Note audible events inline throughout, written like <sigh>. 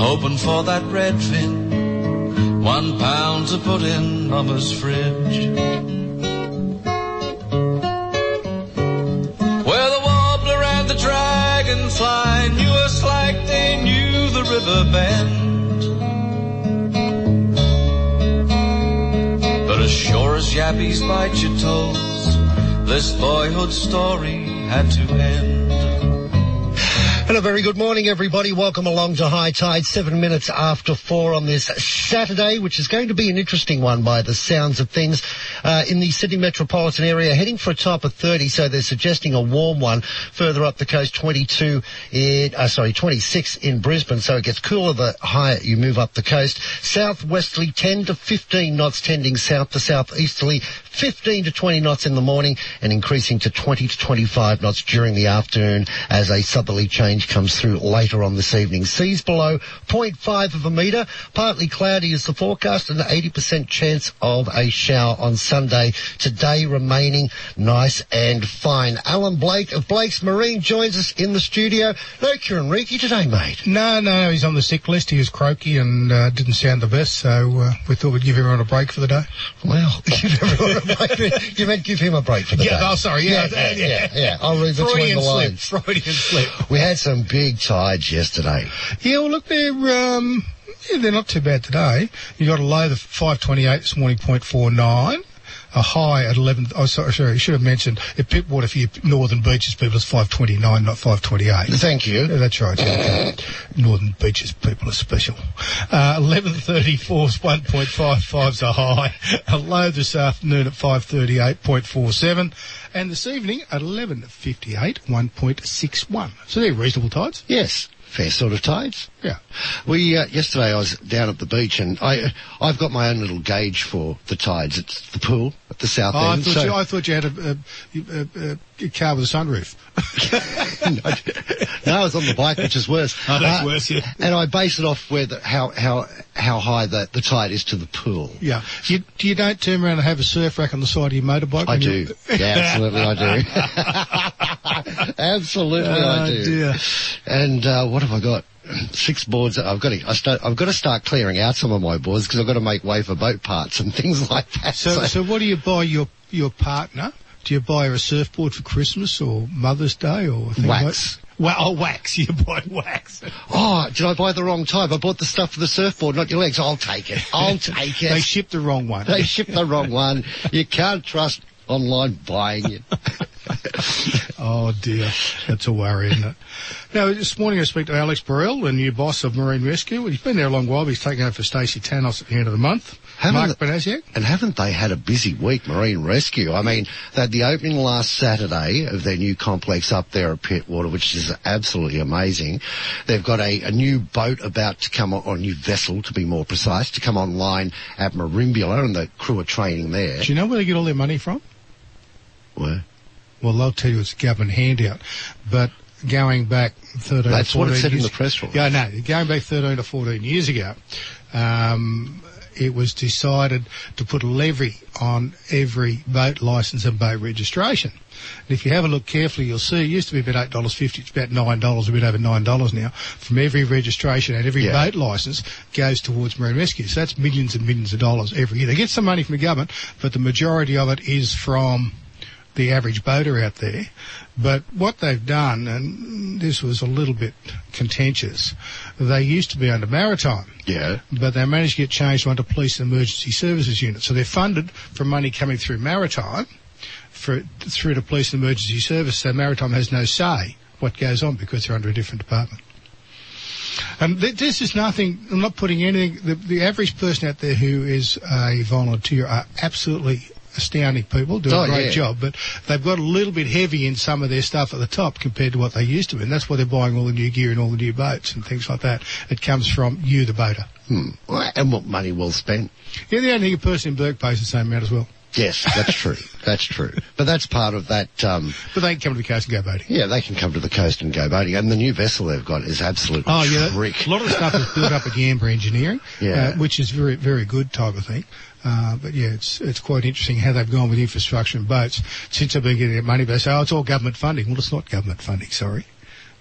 Hoping for that redfin, one pound to put in mama's fridge. Where the warbler and the dragonfly knew us like they knew the river bend. But as sure as yabbies bite your toes, this boyhood story had to end. And a very good morning, everybody. Welcome along to High Tide, seven minutes after four on this Saturday, which is going to be an interesting one by the sounds of things. Uh, in the Sydney metropolitan area, heading for a top of 30, so they're suggesting a warm one. Further up the coast, 22 in, uh, sorry, 26 in Brisbane, so it gets cooler the higher you move up the coast. Southwesterly, 10 to 15 knots tending south to southeasterly, 15 to 20 knots in the morning, and increasing to 20 to 25 knots during the afternoon as a southerly change comes through later on this evening. Seas below 0.5 of a metre, partly cloudy is the forecast, and an 80% chance of a shower on Sunday. Today remaining nice and fine. Alan Blake of Blake's Marine joins us in the studio. No Kieran Reiki today, mate. No, no, he's on the sick list. He was croaky and uh, didn't sound the best, so uh, we thought we'd give everyone a break for the day. Well, give everyone a break. <laughs> You meant give him a break for the Yeah, day. oh, sorry, yeah, yeah, yeah. yeah, yeah. I'll read between Freudian the slip. lines. Freudian slip. We had some big tides yesterday. Yeah, well, look, they're um, yeah, they're not too bad today. You got a low of 528 this morning, 0.49. A high at 11. Oh, sorry, sorry. I should have mentioned at Pittwater for you northern beaches people it's 529, not 528. Thank you. Yeah, that's right. Yeah, okay. Northern Beaches people are special. Uh, 11.34 is 1.55 is a high. A low this afternoon at 5.38.47. And this evening at 11.58, 1.61. So they're reasonable tides. Yes, fair sort of tides. Yeah. We uh, yesterday I was down at the beach and I I've got my own little gauge for the tides. It's the pool at the south Oh, I end. thought, so you, I thought you had a, a, a, a car with a sunroof. <laughs> <laughs> no, I was on the bike, which is worse. Uh, Oh, that's worse, yeah. And I base it off where the, how how how high the, the tide is to the pool. Yeah. You, do you don't turn around and have a surf rack on the side of your motorbike? I do. you- Yeah, absolutely I do. <laughs> absolutely I Oh, do. dear. And uh, what have I got? Six boards. I've got to. I start, I've got to start clearing out some of my boards because I've got to make way for boat parts and <laughs> things like that. So, so what do you buy your your partner? Do you buy her a surfboard for Christmas or Mother's Day or Wax. Like, well, oh, wax. <laughs> You buy wax. oh, did I buy the wrong type? I bought the stuff for the surfboard, not your legs. I'll take it. I'll <laughs> take it. They shipped the wrong one. They shipped the wrong one. You can't trust online buying it. <laughs> oh dear, that's a worry, isn't it? Now, this morning I speak to Alex Barrell, the new boss of Marine Rescue. He's been there a long while. But he's taking over for Stacey Tannos at the end of the month. Haven't Mark Benasiak. And haven't they had a busy week, Marine Rescue? I mean, they had the opening last Saturday of their new complex up there at Pittwater, which is absolutely amazing. They've got a, a new boat about to come on, or a new vessel to be more precise, to come online at Merimbula, and the crew are training there. Do you know where they get all their money from? Where? Well, they'll tell you it's a government handout, but going back 13 That's or 14 what it said in years, the press release. Yeah, no, going back 13 or 14 years ago, um, it was decided to put a levy on every boat licence and boat registration. And if you have a look carefully, you'll see it used to be about $8.50, it's about $9, a bit over $9 now. From every registration and every Yeah. boat licence goes towards marine rescue. So that's millions and millions of dollars every year. They get some money from the government, but the majority of it is from the average boater out there. But what they've done, and this was a little bit contentious, they used to be under maritime. Yeah. But they managed to get changed onto police and emergency services unit. So they're funded from money coming through maritime for, through to police and emergency service. So maritime has no say what goes on because they're under a different department. And th- this is nothing, I'm not putting anything, the, the average person out there who is a volunteer are absolutely astounding people, do Oh, a great yeah. job, but they've got a little bit heavy in some of their stuff at the top compared to what they used to, be, and that's why they're buying all the new gear and all the new boats and things like that. It comes from you, the boater. Hmm. And what money well spent. Yeah, the only thing a person in Bourke pays the same amount as well, Yes, that's true. that's true. But that's part of that. Um, but they can come to the coast and go boating. yeah, they can come to the coast and go boating, and the new vessel they've got is absolutely Oh yeah, trick. a lot of the stuff is built up at Yamba Engineering, <laughs> Yeah. uh, which is very very good type of thing. Uh, but yeah, it's it's quite interesting how they've gone with infrastructure and boats since they've been getting their money. They say, oh, it's all government funding. Well, it's not government funding. Sorry,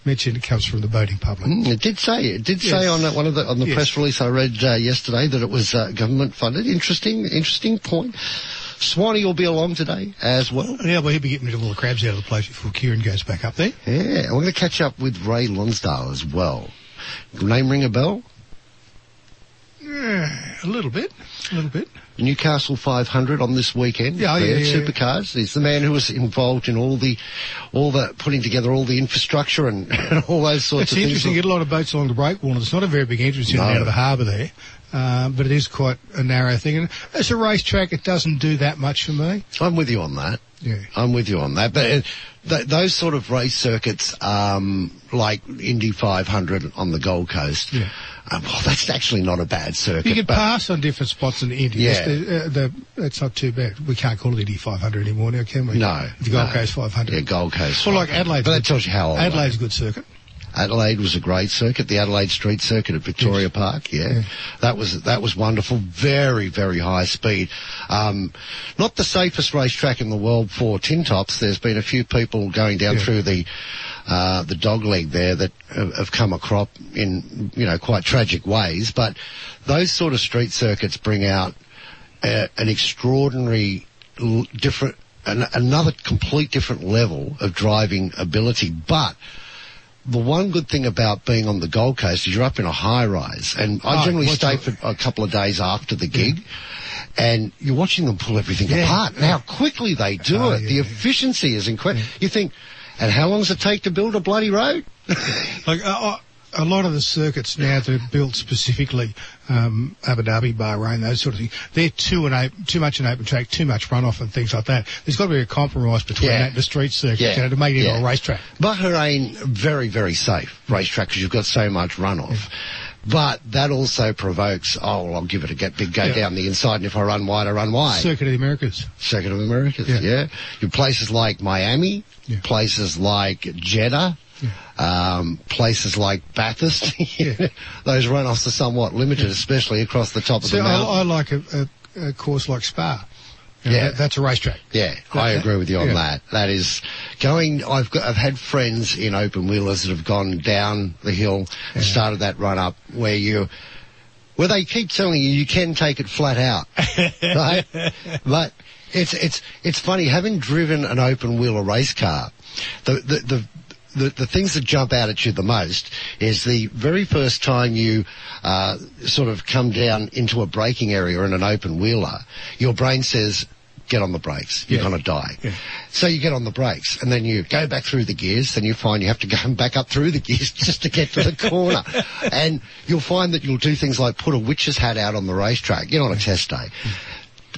mentioned it comes from the boating public. Mm, it did say it did Yes. say on one of the on the Yes. press release I read uh, yesterday that it was uh, government funded. Interesting, interesting point. Swanee will be along today as well. Yeah, well, he'll be getting rid of all the crabs out of the place before Kieran goes back up there. Yeah, and we're going to catch up with Ray Lonsdale as well. Name ring a bell? Yeah, a little bit, a little bit. Newcastle 500 on this weekend. Yeah, yeah, yeah. Supercars. He's the man who was involved in all the, all the putting together all the infrastructure and, <laughs> all those sorts It's of things. interesting. You get a lot of boats along the breakwater. It's not a very big entrance in No. and out of the harbour there, um, but it is quite a narrow thing. And as a racetrack, it doesn't do that much for me. I'm with you on that. Yeah. I'm with you on that. But uh, th- those sort of race circuits, um, like Indy 500 on the Gold Coast, Yeah. uh, well, that's actually not a bad circuit. You can pass on different spots in Indy. Yeah. It's, the, uh, the, it's not too bad. We can't call it Indy 500 anymore now, can we? No. The Gold no. Coast 500. Yeah, Gold Coast. Well, like Adelaide. But that tells you how old Adelaide's a good circuit. Adelaide was a great circuit. The Adelaide Street Circuit at Victoria Park. Yeah. that was that was wonderful. Very very high speed. Um, not the safest racetrack in the world for tin tops. There's been a few people going down Yeah. through the. Uh, the dog leg there that have, come a crop in, you know, quite tragic ways, but those sort of street circuits bring out uh, an extraordinary l- different, an, another complete different level of driving ability, but the one good thing about being on the Gold Coast is you're up in a high rise, and I Oh, generally stay for a couple of days after the gig. And you're watching them pull everything Yeah, apart. And how quickly they do Oh, it. yeah, the yeah. efficiency is incredible. You think, and how long does it take to build a bloody road? <laughs> Like uh, uh, a lot of the circuits now that are built specifically, um, Abu Dhabi, Bahrain, those sort of things, they're too an op- too much an open track, too much runoff and things like that. There's got to be a compromise between Yeah. that and the street circuit Yeah. you know, to make it Yeah. a racetrack. Bahrain, very, very safe racetrack because you've got so much runoff. But that also provokes, oh, well, I'll give it a get, big go Yeah. down the inside, and if I run wide, I run wide. Circuit of the Americas. Circuit of the Americas, Yeah. yeah. Your places like Miami, Yeah. places like Jeddah, um, places like Bathurst. <laughs> Those runoffs are somewhat limited, especially across the top of So the I, mountain. I like a, a, a course like Spa. You know, Yeah. that- that's a racetrack. Yeah, I agree with you on yeah. that. That is going. I've got. I've had friends in open wheelers that have gone down the hill and started that run up where you, where they keep telling you you can take it flat out, <laughs> right? But it's it's it's funny having driven an open wheeler race car. The the the the, the things that jump out at you the most is the very first time you uh, sort of come down into a braking area in an open wheeler, your brain says, get on the brakes, you're Yeah. going to die. Yeah. So you get on the brakes and then you go back through the gears, then you find you have to go back up through the gears <laughs> just to get to the corner. and you'll find that you'll do things like put a witch's hat out on the racetrack, you know, on a test day.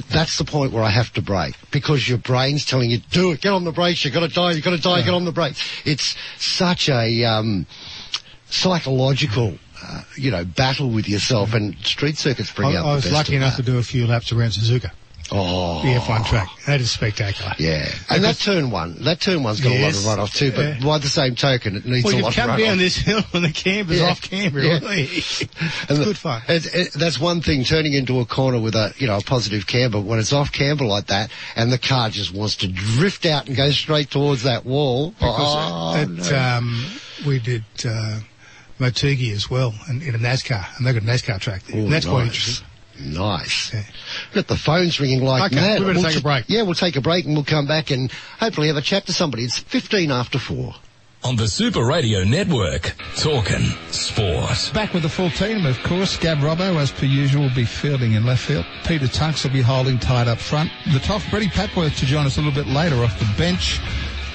That's the point where I have to brake because your brain's telling you, do it, get on the brakes, you've got to die, you've got to die, get on the brakes. It's such a, um, psychological, uh, you know, battle with yourself and street circuits bring I, out I was lucky enough that. to do a few laps around Suzuka, Oh. the F1 track. That is spectacular. Yeah, and that turn one, that turn one's got Yes. a lot of runoff too. But Yeah. by the same token, it needs Well, a lot come of runoff. down this hill and the camber's Yeah. off camber. Yeah. Really. <laughs> It's good fun. It, it, that's one thing, turning into a corner with a, you know, a positive camber. When it's off camber like that, and the car just wants to drift out and go straight towards that wall. Because oh, at, no. um, we did uh, Motegi as well, and in a NASCAR, and they've got a NASCAR track there. Ooh, that's quite nice. interesting. Nice. Yeah. Look, the phone's ringing like Okay, mad. we better We'll take a t- break. Yeah, we'll take a break and we'll come back and hopefully have a chat to somebody. It's 15 after 4. On the Super Radio Network, talking sport. Back with the full team, of course. Gab Robbo, as per usual, will be fielding in left field. Peter Tunks will be holding tight up front. The tough Brady Papworth to join us a little bit later off the bench.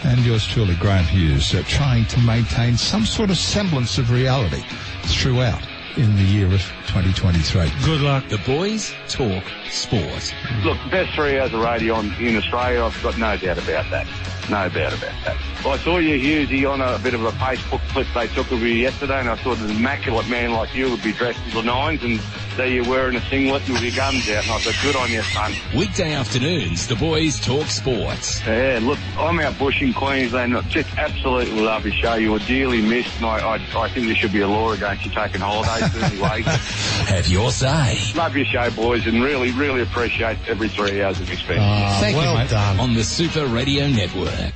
And yours truly, Graeme Hughes, uh, trying to maintain some sort of semblance of reality throughout in the year of 2023. Good luck. The boys talk sport. Look, best three hours of radio in Australia, I've got no doubt about that. No doubt about that. I saw you, Hughesy, on a bit of a Facebook clip they took of you yesterday, and I thought an immaculate man like you would be dressed to the nines, and there you were in a singlet with your guns out, and I thought, good on you, son. Weekday afternoons, the boys talk sports. Yeah, look, I'm out bush in Queensland. Just absolutely love your show. You were dearly missed, and I, I, I think there should be a law against you taking holidays anyway. Have <laughs> your say love your show, boys, and really, really appreciate every three hours of your spend. Ah, Thank you, well mate. done. on the Super Radio Network.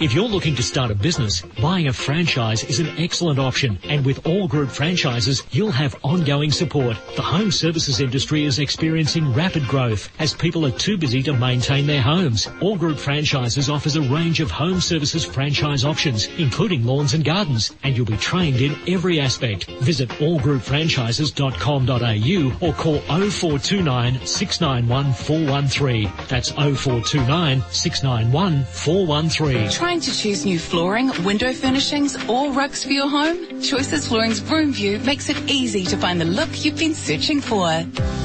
If you're looking to start a business, buying a franchise is an excellent option. And with all group franchises, you'll have ongoing support. The home services industry is experiencing rapid growth as people are too busy to maintain their homes. All group franchises offers a range of home services franchise options, including lawns and gardens, and you'll be trained in every aspect. Visit allgroupfranchises.com.au or call 0429 691 413. That's 0429 691 413. Trying to choose new flooring, window furnishings, or rugs for your home? Choices Flooring's Room View makes it easy to find the look you've been searching for.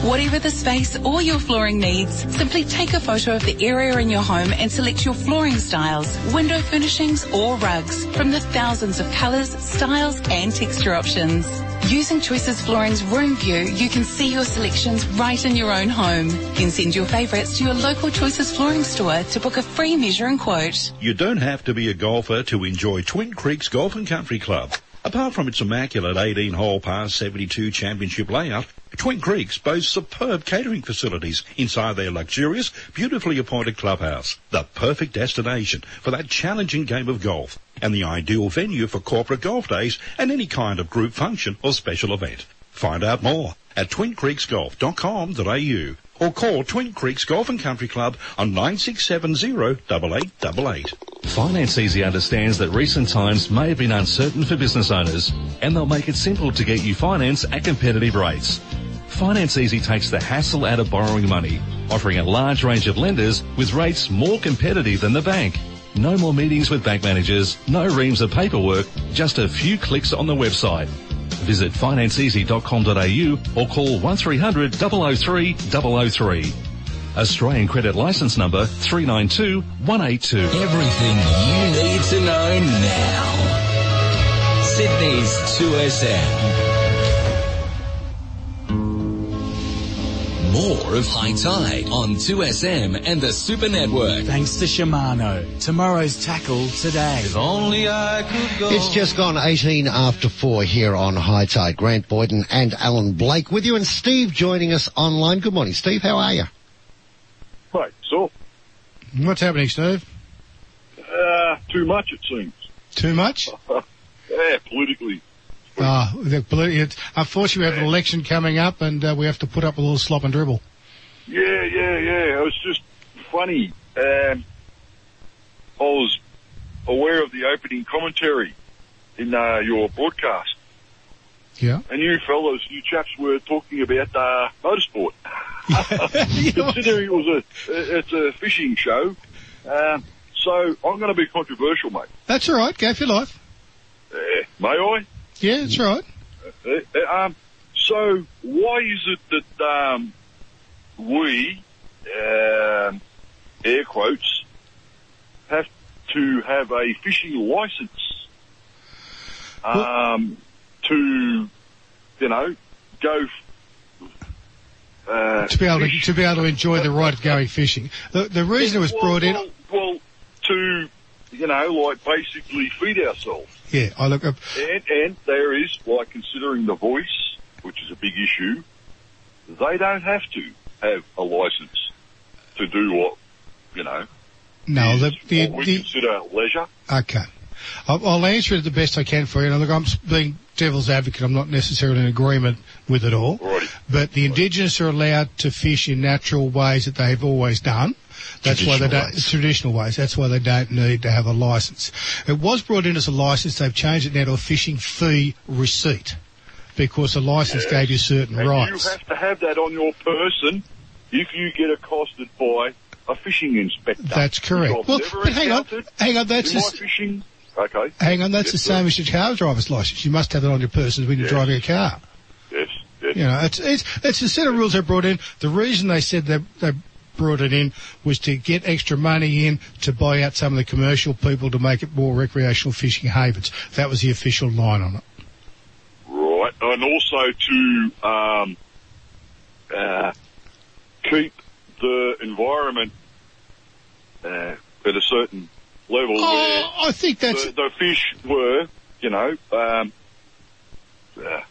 Whatever the space or your flooring needs, simply take a photo of the area in your home and select your flooring styles, window furnishings, or rugs from the thousands of colours, styles, and texture options. Using Choices Flooring's Room View, you can see your selections right in your own home. Can send your favourites to your local Choices Flooring store to book a free measure and quote. You don't have to be a golfer to enjoy Twin Creeks Golf and Country Club. Apart from its immaculate 18-hole par 72 championship layout, Twin Creeks boasts superb catering facilities inside their luxurious, beautifully appointed clubhouse. The perfect destination for that challenging game of golf and the ideal venue for corporate golf days and any kind of group function or special event. Find out more at twincreeksgolf.com.au or call Twin Creeks Golf and Country Club on 9670 8888. Finance Easy understands that recent times may have been uncertain for business owners, and they'll make it simple to get you finance at competitive rates. Finance Easy takes the hassle out of borrowing money, offering a large range of lenders with rates more competitive than the bank. No more meetings with bank managers, no reams of paperwork, just a few clicks on the website. Visit financeeasy.com.au or call 1300 003 003. Australian credit license number 392 182. Everything you need to know now. Sydney's 2SM. More of High Tide on 2SM and the Super Network. Thanks to Shimano. Tomorrow's tackle today. If only I could go. It's just gone 18 after 4 here on High Tide. Grant Boyden and Alan Blake with you and Steve joining us online. Good morning, Steve. How are you? Right, so, What's happening, Steve? uh, too much it seems. Too much? <laughs> Yeah, politically. Ah, the politi- unfortunately, we have an election coming up, and uh, we have to put up with a little slop and dribble. Yeah, yeah, yeah. It was just funny. Um, I was aware of the opening commentary in uh, your broadcast, Yeah. and you fellows, you chaps, were talking about uh, motorsport. <laughs> <laughs> Considering it was a, it's a fishing show, um, so I'm going to be controversial, mate. That's all right. Go for your life. Uh, may I? Yeah, that's right. Uh, uh, um, so why is it that um, we, um, air quotes, have to have a fishing license um, to, you know, go? Uh, To be able to, to be able to enjoy the right of going fishing. The, the reason it was well, brought in, well, well, to you know, like basically feed ourselves. yeah, I look up. And, and there is, like, considering the voice, which is a big issue, they don't have to have a license to do what, you know, No, the, the, what we the, consider leisure. Okay. I'll, I'll answer it the best I can for you. And look, I'm being devil's advocate. I'm not necessarily in agreement with it all. Alrighty. But the Indigenous are allowed to fish in natural ways that they've always done. That's why they don't, ways. traditional ways. That's why they don't need to have a license. It was brought in as a license. They've changed it now to a fishing fee receipt because a license gave you certain And rights. you have to have that on your person if you get accosted by a fishing inspector. That's correct. Well, but hang on, hang on, that's in my just- fishing Okay. Hang on, that's Yes, the sir. same as your car driver's license. You must have it on your person when you're Yes. driving a car. Yes. Yes. You know, it's it's it's a set of rules they brought in. The reason they said they they brought it in was to get extra money in to buy out some of the commercial people to make it more recreational fishing havens. That was the official line on it. Right, and also to um, uh, keep the environment uh, at a certain level Oh, I think that's. the, the fish were, you know. Um, uh,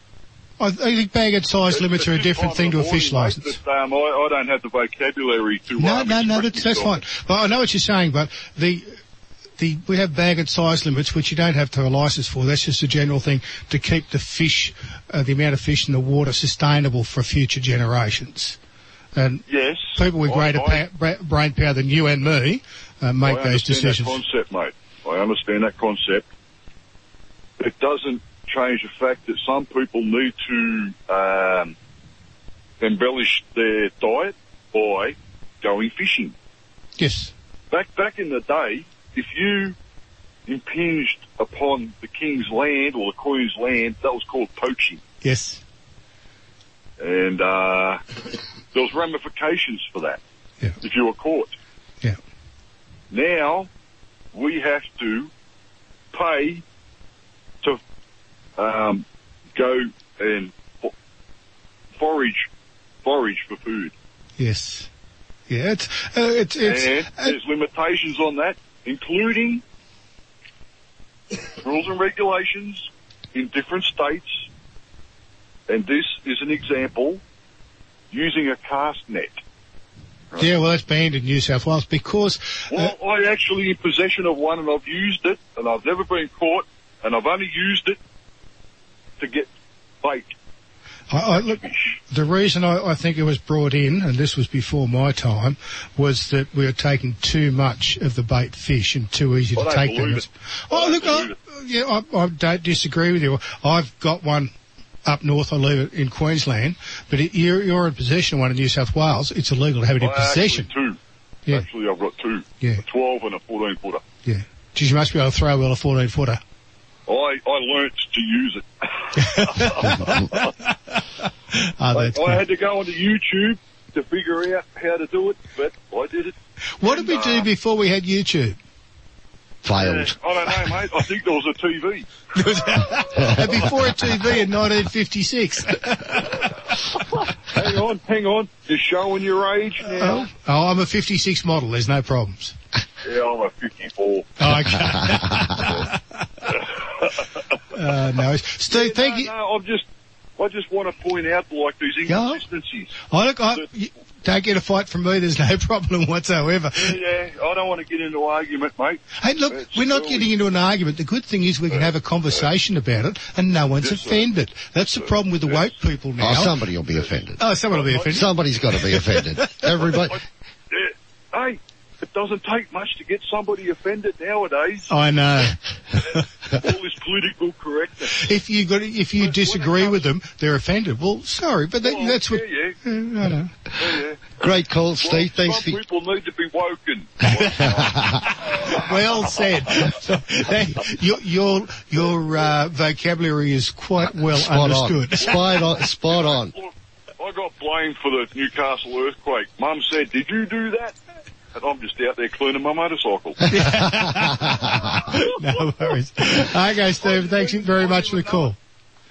I, think bag and size limits are a different thing to a fish license. But, um, I, I don't have the vocabulary to. No, um, no, no, that's, that's fine. But I know what you're saying, but the, the, we have bag and size limits, which you don't have to have a license for. That's just a general thing to keep the fish, uh, the amount of fish in the water sustainable for future generations. And Yes. people with I- greater I- pa- brain power than you and me uh, make I those understand decisions. That concept, mate. I understand that concept. It doesn't change the fact that some people need to um, embellish their diet by going fishing. Yes. Back back in the day, if you impinged upon the king's land or the queen's land, that was called poaching, Yes. and uh, there was ramifications for that Yeah. if you were caught. Yeah. Now we have to pay um, go and fo- forage forage for food. Yes. Yeah. It's, uh, it's, it's, and there's limitations on that, including rules and regulations in different states. And this is an example using a cast net. yeah, well, that's banned in New South Wales because uh, Well, I actually in possession of one and I've used it and I've never been caught and I've only used it to get bait. I, I, look, the reason I, I think it was brought in, and this was before my time, was that we were taking too much of the bait fish and too easy I to take them. it. Oh, I look, I, yeah, I, I don't disagree with you. I've got one up north. I live it in Queensland, but it, you're, you're in possession of one in New South Wales. It's illegal to have it in actually possession. two. Yeah. Actually, I've got two. Yeah. A 12 and a 14 footer. Yeah. Geez, you must be able to throw well a 14 footer. I, I learnt to use it. <laughs> Oh, I, that's I good. had to go onto YouTube to figure out how to do it, but I did it. What did we And, do uh, before we had YouTube? Failed. I don't know, mate. I think there was a TV. <laughs> and before a TV in 1956. hang on, hang on. You're showing your age now. Oh, I'm a 56 model. There's no problems. Yeah, I'm a 54. Oh, okay. <laughs> uh, no, <laughs> Steve, thank no, you. No, I'm just, I just want to point out like these Yeah. inconsistencies. I look, I, you, don't get a fight from me. There's no <laughs> problem whatsoever. Yeah, yeah, I don't want to get into argument, mate. Hey, look, It's we're not getting into an argument. The good thing is we can have a conversation about it, and no one's Yes, offended. That's the problem with the woke people now. Oh, somebody will be offended. Oh, someone will be offended. Somebody's got to be offended. <laughs> Everybody. Yeah. Hey, it doesn't take much to get somebody offended nowadays. I know. <laughs> All this political correctness. If you got, if you disagree with them, they're offended. Well, sorry, but that, Well, that's what. yeah, Uh, I know. Yeah, yeah. Great call, Steve. Well, Thanks some for. people need to be woken. <laughs> Well said. Your your your uh, vocabulary is quite well Spot understood. on. Spot on. Spot on. I got blamed for the Newcastle earthquake. Mum said, "Did you do that?" And I'm just out there cleaning my motorcycle. <laughs> <laughs> no worries. Okay, Stephen, thanks very much for the call.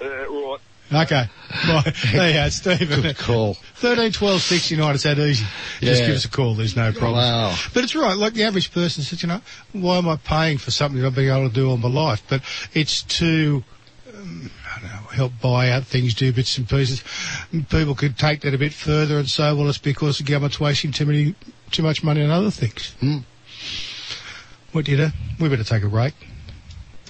uh, right. Okay. Bye. There you go, Stephen. Good call. 13, 12, 69, it's that easy. Just Yeah. give us a call, there's no problem. Wow. But it's right, like the average person says, you know, why am I paying for something that I've been able to do all my life? But it's to, um, I don't know, help buy out things, do bits and pieces. People could take that a bit further and say, well, it's because the government's wasting too many, too much money on other things. Hmm. What do you do? We better take a break.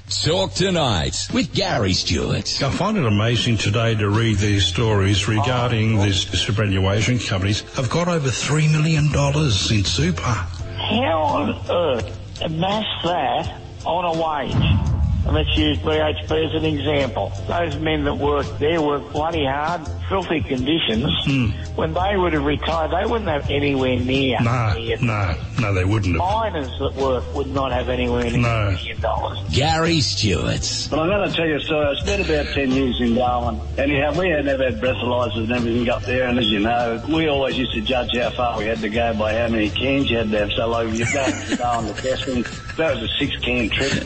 Talk tonight with Gary Stewart. I find it amazing today to read these stories regarding these superannuation companies have got over $3 million in super. How on earth amass that on a wage? And let's use BHP as an example. Those men that work there work bloody hard, filthy conditions. Hmm. When they would have retired, they wouldn't have anywhere near. No, no, no, they wouldn't have. Miners that work would not have anywhere near No. a million dollars. Gary Stewart. But I'm going to tell you a story. I spent about 10 years in Darwin. Anyhow, we had never had breathalyzers and everything up there. And as you know, we always used to judge how far we had to go by how many cans you had to have. So like, you go to Darwin the testing. That was a six can trip.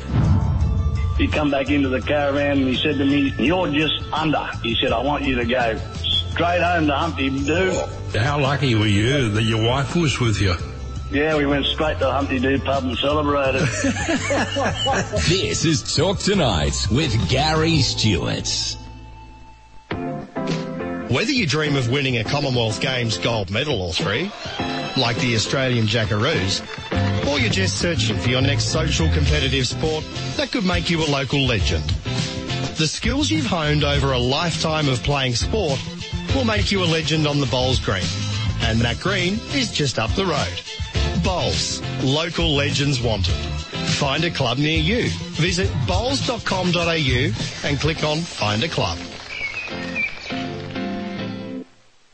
He come back into the caravan and he said to me, you're just under. He said, I want you to go straight home to Humpty Doo. How lucky were you that your wife was with you? Yeah, we went straight to Humpty Doo pub and celebrated. <laughs> This is Talk Tonight with Gary Stewart. Whether you dream of winning a Commonwealth Games gold medal or three, like the Australian Jackaroos, or you're just searching for your next social competitive sport that could make you a local legend. The skills you've honed over a lifetime of playing sport will make you a legend on the Bowls Green. And that green is just up the road. Bowls, local legends wanted. Find a club near you. Visit bowls.com.au and click on Find a Club.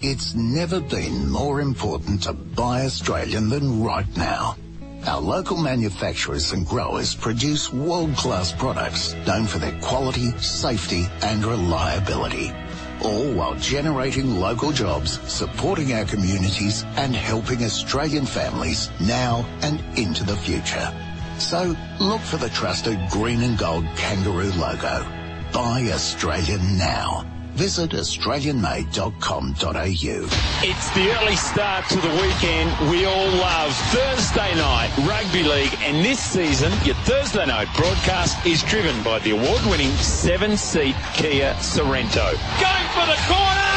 It's never been more important to buy Australian than right now. Our local manufacturers and growers produce world-class products known for their quality, safety and reliability. All while generating local jobs, supporting our communities and helping Australian families now and into the future. So look for the trusted green and gold kangaroo logo. Buy Australian now. Visit australianmade.com.au. It's the early start to the weekend we all love. Thursday night rugby league, and this season your Thursday night broadcast is driven by the award-winning seven-seat Kia Sorento. Going for the corner, got it down.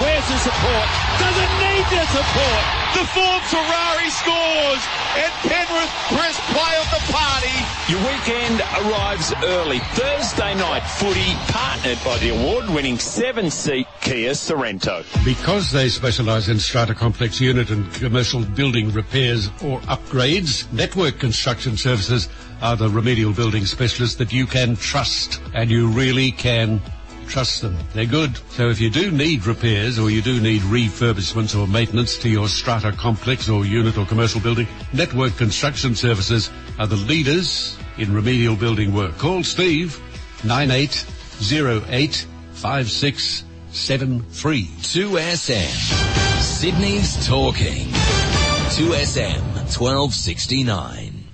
Where's the support? Doesn't need the support. The Ford Ferrari scores, and Penrith press play on the party. Your weekend arrives early. Thursday night footy, partnered by the award-winning seven-seat Kia Sorento. Because they specialise in strata complex unit and commercial building repairs or upgrades, Network Construction Services are the remedial building specialists that you can trust. And you really can trust them. They're good. So if you do need repairs or you do need refurbishments or maintenance to your strata complex or unit or commercial building, Network Construction Services are the leaders in remedial building work. Call Steve 9808 5673. 2SM. Sydney's talking. 2SM 1269.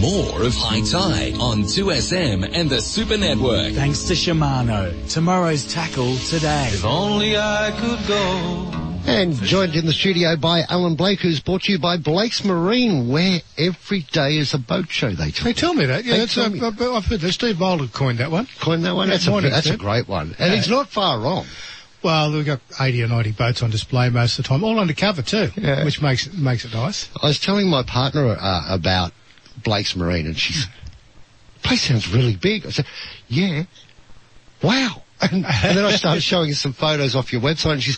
More of High Tide on 2SM and the Super Network. Thanks to Shimano. Tomorrow's tackle today. If only I could go. And joined in the studio by Alan Blake, who's brought to you by Blake's Marine, where every day is a boat show. They tell They tell me that. Yeah, that's, tell uh, me. I've I've heard that. Steve Boulder coined that one. Coined that one. Yeah, That's, a, that's a great one, and Yeah. he's not far wrong. Well, we've got 80 or 90 boats on display most of the time, all undercover too, which makes it, makes it nice. I was telling my partner uh, about Blake's Marine, and she's, The place sounds really big. I said, yeah, wow. <laughs> And, and then I started <laughs> showing her some photos off your website, and she's,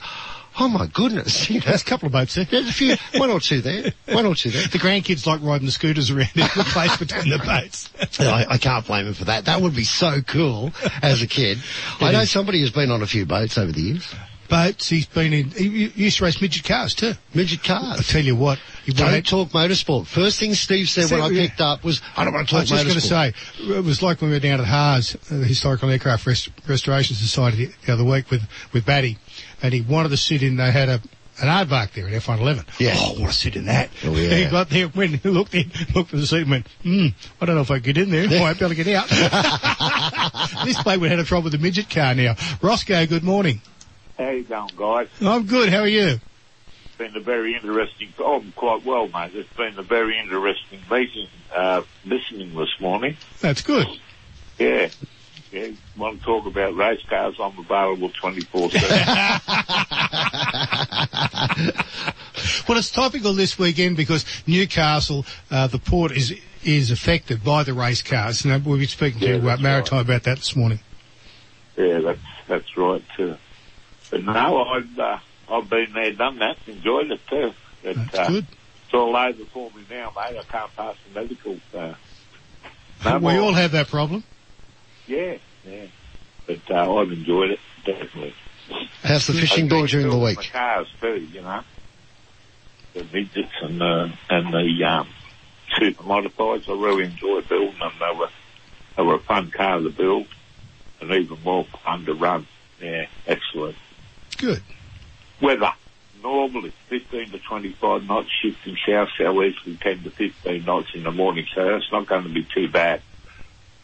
oh my goodness. <laughs> You know, There's a couple of boats there. there's a few, one or two there, one or two there. The grandkids like riding the scooters around in the place between the boats. I, I can't blame him for that. That would be so cool as a kid. I know somebody who's been on a few boats over the years. Boats, he's been in, he used to race midget cars too. Midget cars. I tell you what, he Don't talk motorsport. First thing Steve said when I Yeah. picked up was, I don't want to talk motorsport. I was just going to say, it was like when we were down at HARS, uh, the Historical Aircraft Rest- Restoration Society the, the other week with, with Batty, and he wanted to sit in, they had a, an aardvark there at F111. Yeah. Oh, I want to sit in that. Oh, yeah. He got there, went, he looked in, looked at the seat and went, hmm, I don't know if I can get in there. I won't be able to get out. <laughs> <laughs> this bloke would have had a trouble with the midget car now. Roscoe, good morning. How you going, guys? I'm good, how are you? It's been a very interesting. Oh, I'm quite well, mate. It's been a very interesting meeting, uh, listening this morning. That's good. Yeah. Yeah. Want to talk about race cars? I'm available 24 7. <laughs> Well, it's topical this weekend because Newcastle, uh, the port is is affected by the race cars. And we'll be speaking Yeah, to uh, Maritime about that this morning. yeah, that's, that's right, too. But no, I've, uh, I've been there, done that, enjoyed it too. But, That's uh, good. It's all over for me now, mate. I can't pass the medical. Uh, <laughs> no we more. all have that problem. Yeah, yeah. But uh, I've enjoyed it, definitely. How's the fishing been been during the week? The cars too, you know. The midgets and the, and the, um, super modifieds. I really enjoyed building them. They were, they were a fun car to build and even more fun to run. Yeah, excellent. Good. Weather. Normally 15 to 25 knots, shifting south, southeasterly 10 to 15 knots in the morning, so that's not going to be too bad.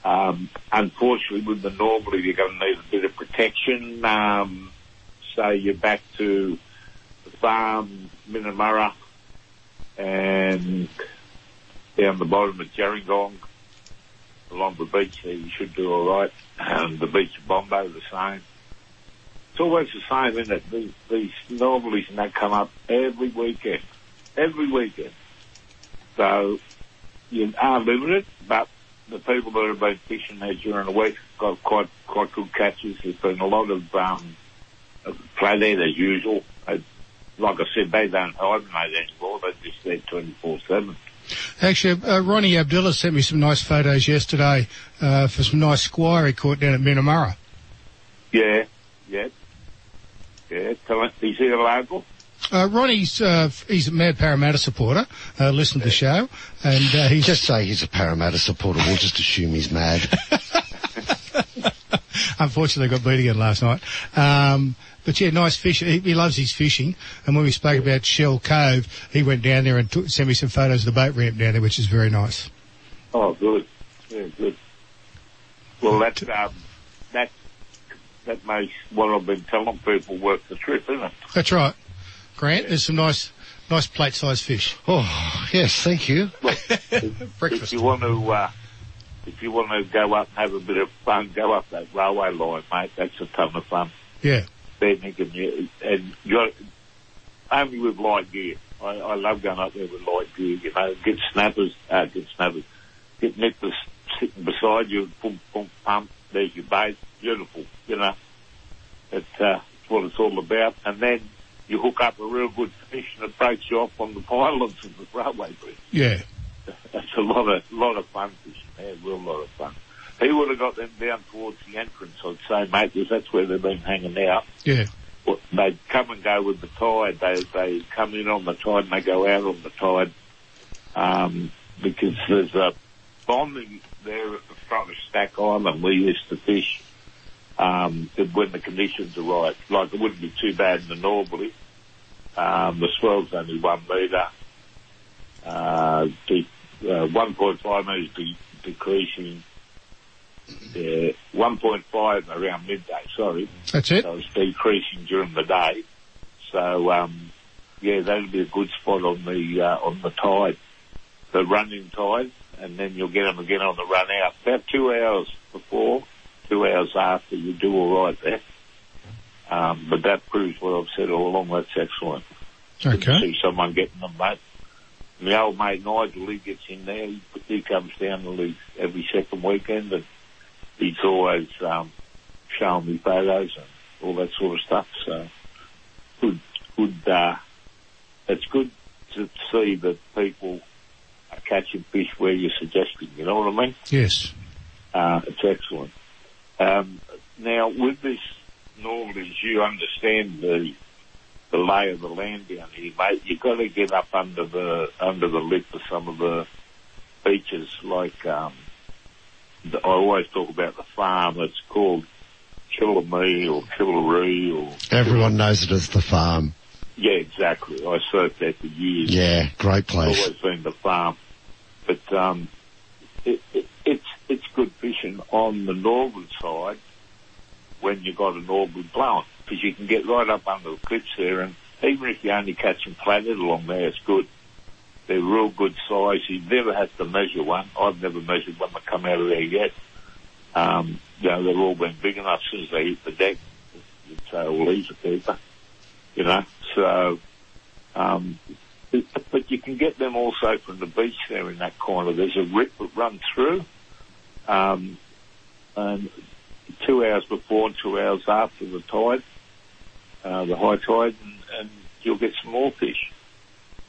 Um, unfortunately, with the normally, you're going to need a bit of protection. Um, say you're back to the farm, Minnamurra, and down the bottom of Gerringong, along the beach there, you should do all right. And the beach of Bombo, the same. It's always the same, isn't it? These, these and that come up every weekend. Every weekend. So, you are limited, but the people that have been fishing there during the week got quite, quite good catches. There's been a lot of, um, of play there as usual. Like I said, they don't hibernate anymore. They're just there 24-7. Actually, uh, Ronnie Abdullah sent me some nice photos yesterday uh, for some nice squire he caught down at Minnamurra. Yeah, yeah. Yeah, tell it, is he a local? Uh, Ronnie's uh, he's a Mad Parramatta supporter. Uh, listened to the show, and uh, he's Just say he's a Parramatta supporter. We'll just assume he's mad. <laughs> <laughs> unfortunately got beat again last night. Um, but yeah, nice fish. He, he loves his fishing. And when we spoke about Shell Cove, he went down there and took, sent me some photos of the boat ramp down there, which is very nice. Oh, good. Yeah, good. Well, that, um, that, that makes what I've been telling people worth the trip, isn't it? That's right, Grant. There's some nice, nice plate-sized fish. Oh, yes, thank you. <laughs> If you want to, uh, if you want to go up and have a bit of fun, go up that railway line, mate. That's a ton of fun. Yeah. Then you can, and you're only with light gear. I, I love going up there with light gear. You know, get snappers, uh, get snappers, get nippers sitting beside you, pump, pump, pump. There's your bait. Beautiful. You know, it's uh, it's what it's all about. And then you hook up a real good fish and it breaks you off on the pylons of the railway bridge. Yeah. That's a lot of lot of fun fishing there, real lot of fun. He would have got them down towards the entrance, I'd say, mate, because that's where they've been hanging out. Yeah. Well, They'd come and go with the tide. They they come in on the tide and they go out on the tide. Um, because there's a bonding there front of Stack Island we used to fish um, when the conditions are right. Like it wouldn't be too bad in the normally. Um, the swell's only one metre. Uh, de- uh, 1.5 metres de- decreasing. Uh, 1.5 around midday, sorry. That's it. So it's decreasing during the day. So, um, yeah, that'll be a good spot on the, uh, on the tide, the running tide, and then you'll get them again on the run out. About two hours before, two hours after, you do all right there. Um, but that proves what I've said all along. That's excellent. Okay. see someone getting them, mate. My old mate Nigel, he gets in there. He, he comes down to leave every second weekend, and he's always um, showing me photos and all that sort of stuff. So good, good. Uh, it's good to see that people catching fish where you're suggesting. You know what I mean? Yes. Uh, it's excellent. Um, now, with this, normally, as you understand the the lay of the land down here, mate, you've got to get up under the under the lip of some of the beaches. Like um, the, I always talk about the farm. It's called Killamee or Killaree or Everyone knows it as the farm. yeah, exactly. I surfed there for years. Yeah, great It's place. always been the farm, but um, it, it, it's it's good fishing on the northern side when you've got a northern blowing because you can get right up under the cliffs there, and even if you're only catching flathead along there, it's good. They're real good size. You never have to measure one. I've never measured one that come out of there yet. Um, you know, they've all been big enough since they hit the deck. You'd say, well, these keeper. You know, so um, but you can get them also from the beach there in that corner. There's a rip that runs through, um, and two hours before and two hours after the tide, uh, the high tide, and, and you'll get some more fish.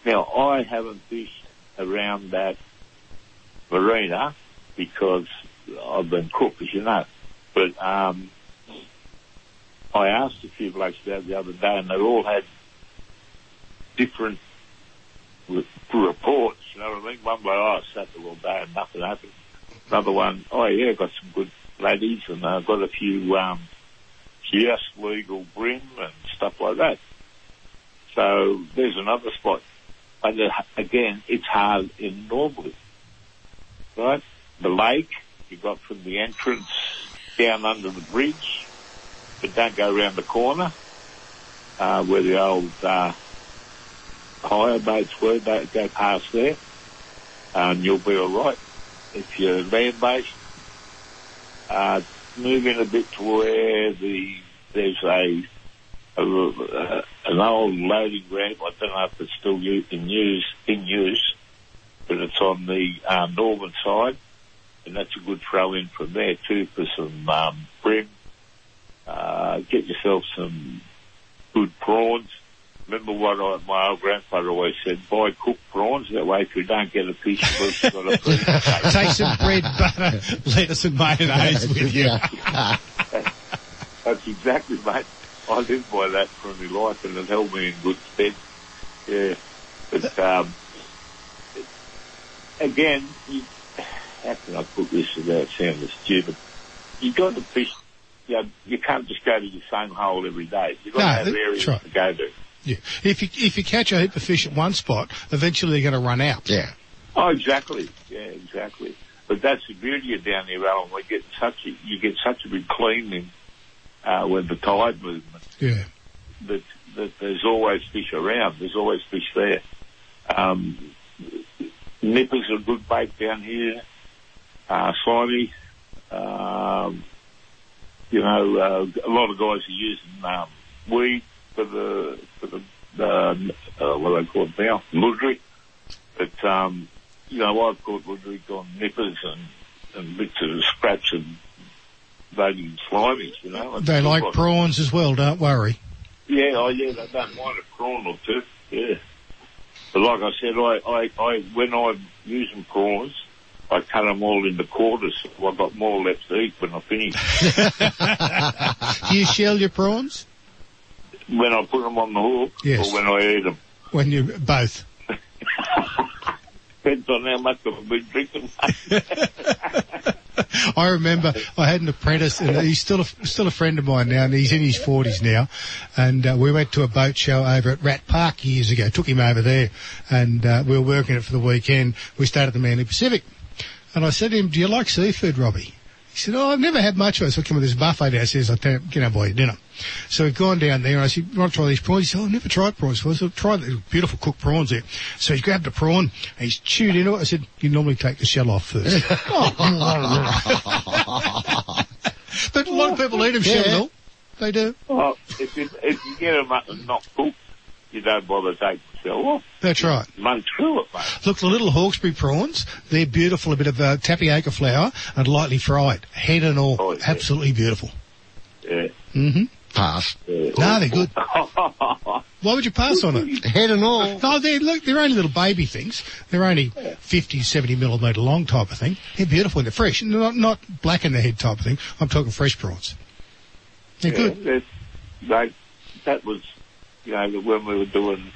Now, I haven't fished around that marina because I've been cooked, as you know. But um, I asked a few blokes about the other day, and they all had different re- reports. You know what I mean? One oh, I sat there all day and nothing happened. Another one, oh yeah, got some good ladies, and I've got a few um, just legal bream and stuff like that. So there's another spot. But uh, again, it's hard in Norwood, right? The lake you got from the entrance down under the bridge, but don't go around the corner uh, where the old uh, hire boats were. Don't go past there, and you'll be all right. If you're land based, uh, move in a bit to where the there's a, a, a an old loading ramp. I don't know if it's still in use in use, but it's on the uh, northern side, and that's a good throw in from there too for some um, bream. Uh, get yourself some good prawns. Remember what I, my old grandfather always said: buy cooked prawns. That way, if you don't get a fish, first you've got a fish. Take some bread, butter, <laughs> lettuce and mayonnaise with you. That's exactly, mate. I live by that for my life, and it held me in good stead. Yeah, but um, again, you, how can I put this without sounding stupid? You got to fish. You, know, you can't just go to your same hole every day. You've got No, to have areas right. to go to. Yeah. If you if you catch a heap of fish at one spot, eventually they're going to run out. Yeah. Oh, exactly. Yeah, exactly. But that's the beauty of down there, Alan. We get such a, you get such a big cleaning uh, with the tide movement. Yeah. that, that there's always fish around. There's always fish there. Um, nippers are a good bait down here. Uh, slimy. Um, you know, uh, a lot of guys are using um, weed for the for the uh, uh, what do they call it now, mudry. But um, you know, I've caught mudry on nippers and and bits of scraps and voting slimies. You know, They like prawns as well. Don't worry. yeah, oh yeah, they don't mind a prawn or two. Yeah. But like I said, I, I, I when I'm using prawns, I cut them all into quarters. So I've got more left to eat when I finish. Do <laughs> you shell your prawns? When I put them on the hook Yes. or when I eat them. When you both. Depends on how much I've been drinking. <laughs> I remember I had an apprentice, and he's still a, still a friend of mine now, and he's in his forties now. And uh, we went to a boat show over at Rat Park years ago. Took him over there, and uh, we were working it for the weekend. We stayed at the Manly Pacific, and I said to him, "Do you like seafood, Robbie?" He said, "Oh, I've never had much of it." So I came with this buffet downstairs. I tell him, "Get out, boy, dinner." So we'd gone down there, and I said, "You want to try these prawns?" He said, oh, "I've never tried prawns." So I said, "Try the beautiful cooked prawns there." So he grabbed a prawn, and he's chewed into it. I said, "You normally take the shell off first. <laughs> <laughs> Oh, but a lot of people eat them Yeah. shelled. They do. oh, if you if you get them up and not cooked, you don't bother taking the shell off. That's right. Run through it, mate. Look, the little Hawkesbury prawns, they're beautiful. A bit of uh, tapioca flour and lightly fried, head and all. Absolutely beautiful. Yeah. Mm-hmm. Pass. No, they're good. <laughs> Why would you pass on it? Head and all. No, they're look, they're only little baby things. They're only 50, 70 millimetre long type of thing. They're beautiful and they're fresh. Not not black in the head type of thing. I'm talking fresh prawns. They're yeah, good. That, they, that was, you know, when we were doing